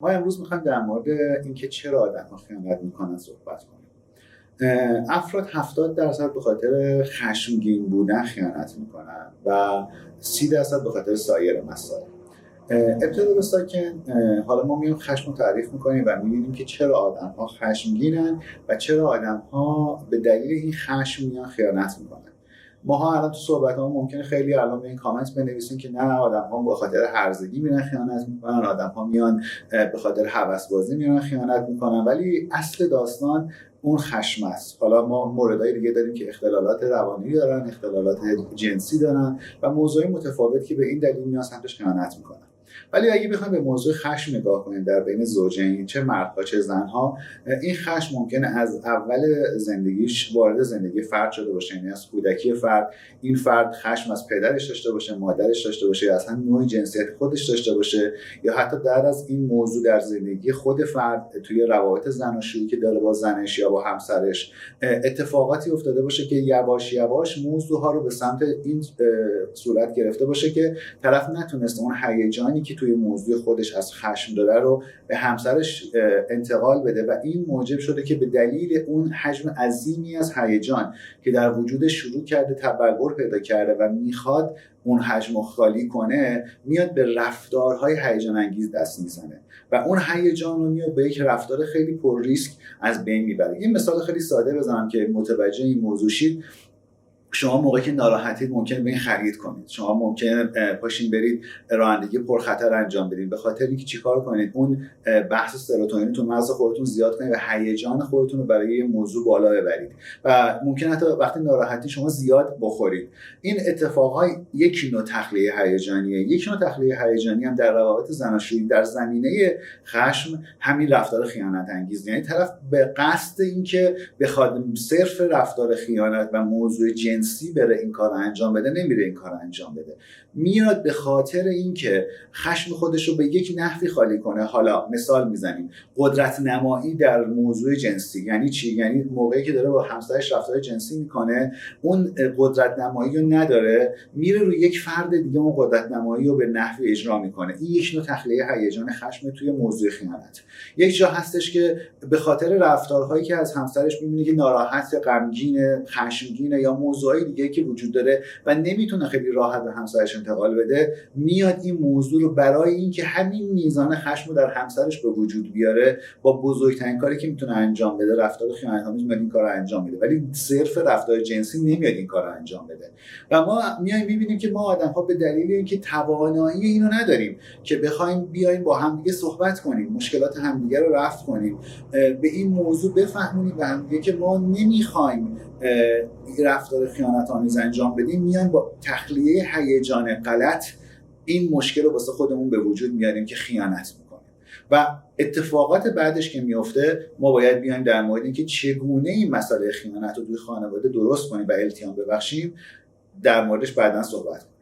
ما امروز می‌خوایم در مورد اینکه چرا آدم ها خیانت می‌کنن صحبت کنیم. افراد 70 درصد به خاطر خشمگین بودن خیانت می‌کنن و 30 درصد به خاطر سایر مسائل. ابتدا به ساکن حالا ما میایم خشم رو تعریف می‌کنیم و می‌بینیم که چرا آدم ها خشمگینن و چرا آدم ها به دلیل این خشم میان خیانت می‌کنن. ماها الان تو صحبت ها ممکنه خیلی الان این کامنت بنویسیم که نه آدم ها به خاطر هرزگی میرن خیانت می‌کنن آدم ها میان به خاطر هوس بازی میرن خیانت می‌کنن. ولی اصل داستان اون خشم است. حالا ما موردهای دیگه داریم که اختلالات روانی دارن اختلالات جنسی دارن و موضوع متفاوت که به این دلیل میان سمتش خیانت می‌کنن. ولی اگه بخوایم به موضوع خشم نگاه کنیم در بین زوجین چه مردها چه زنها این خشم ممکنه از اول زندگیش وارد زندگی فرد شده باشه یعنی از کودکی فرد. این فرد خشم از پدرش داشته باشه مادرش داشته باشه یا اصلا نوع جنسیت خودش داشته باشه یا حتی در از این موضوع در زندگی خود فرد توی روابط زناشویی که داره با زنش یا با همسرش اتفاقاتی افتاده باشه که یواش یواش موضوع ها رو به سمت این صورت گرفته باشه که طرف نتونسته اون هیجانی که توی موضوع خودش از خشم داره رو به همسرش انتقال بده و این موجب شده که به دلیل اون حجم عظیمی از هیجان که در وجود شروع کرده تبلور پیدا کرده و می‌خواد اون حجم خالی کنه میاد به رفتارهای هیجان انگیز دست می‌زنه و اون هیجان رو میاد به یک رفتار خیلی پر ریسک از بین می‌بره. یه مثال خیلی ساده بزنم که متوجه این موضوع شید. شما موقعی که ناراحتید ممکن به این خرید کنید. شما ممکن پاشین برید رانندگی پرخطر انجام بدید به خاطر اینکه چیکار کنید؟ اون بحث سروتونین تو مغز خودتون زیاد کنید و هیجان خودتون رو برای یه موضوع بالا ببرید. و ممکن حتی وقتی ناراحتی شما زیاد بخورید. این اتفاقهای یک نوع تخلیه هیجانیه. یک نوع تخلیه هیجانی هم در روابط زناشویی در زمینه خشم همین رفتار خیانت انگیز. یعنی طرف به قصد اینکه بخواد صرف رفتار خیانت و موضوع جنسی بره این کار انجام بده نمیره این کار انجام بده. میاد به خاطر اینکه خشم خودش رو به یک نحوی خالی کنه. حالا مثال می‌زنیم. قدرت نمایی در موضوع جنسی. یعنی چی؟ یعنی موقعی که داره با همسرش رفتار جنسی می‌کنه اون قدرت نمایی رو نداره میره روی یک فرد دیگه اون قدرت نمایی رو به نحوی اجرا می‌کنه. این یک نوع تخلیه هیجان خشم توی موضوع خیانت. یک جا هستش که به خاطر رفتارهایی که از همسرش می‌بینه که ناراحت غمگین خشمگین یا موضوع موضوعی دیگه که وجود داره و نمی‌تونه خیلی راحت به همسرش انتقال بده میاد این موضوع رو برای اینکه همین میزان خشم رو در همسرش به وجود بیاره با بزرگترین کاری که می‌تونه انجام بده رفتار خیانت‌آمیز میاد این کار انجام میده. ولی صرف رفتار جنسی نمیاد این کار انجام بده. و ما میایم می‌بینیم که ما آدم ها به دلیل اینکه توانایی اینو نداریم که بخوایم بیایم با همدیگه صحبت کنیم مشکلات همدیگه رو رفع کنیم به این موضوع بفهمونیم به همدیگه که ما نمی‌خوایم رفتار خیانت آمیز انجام بدیم میان با تخلیه هیجان غلط این مشکل رو واسه خودمون به وجود میاریم که خیانت می‌کنیم. و اتفاقات بعدش که میفته ما باید بیایم در مورد اینکه چگونه این مسئله خیانت رو توی خانواده درست کنیم و التیام ببخشیم. در موردش بعدا صحبت کنیم.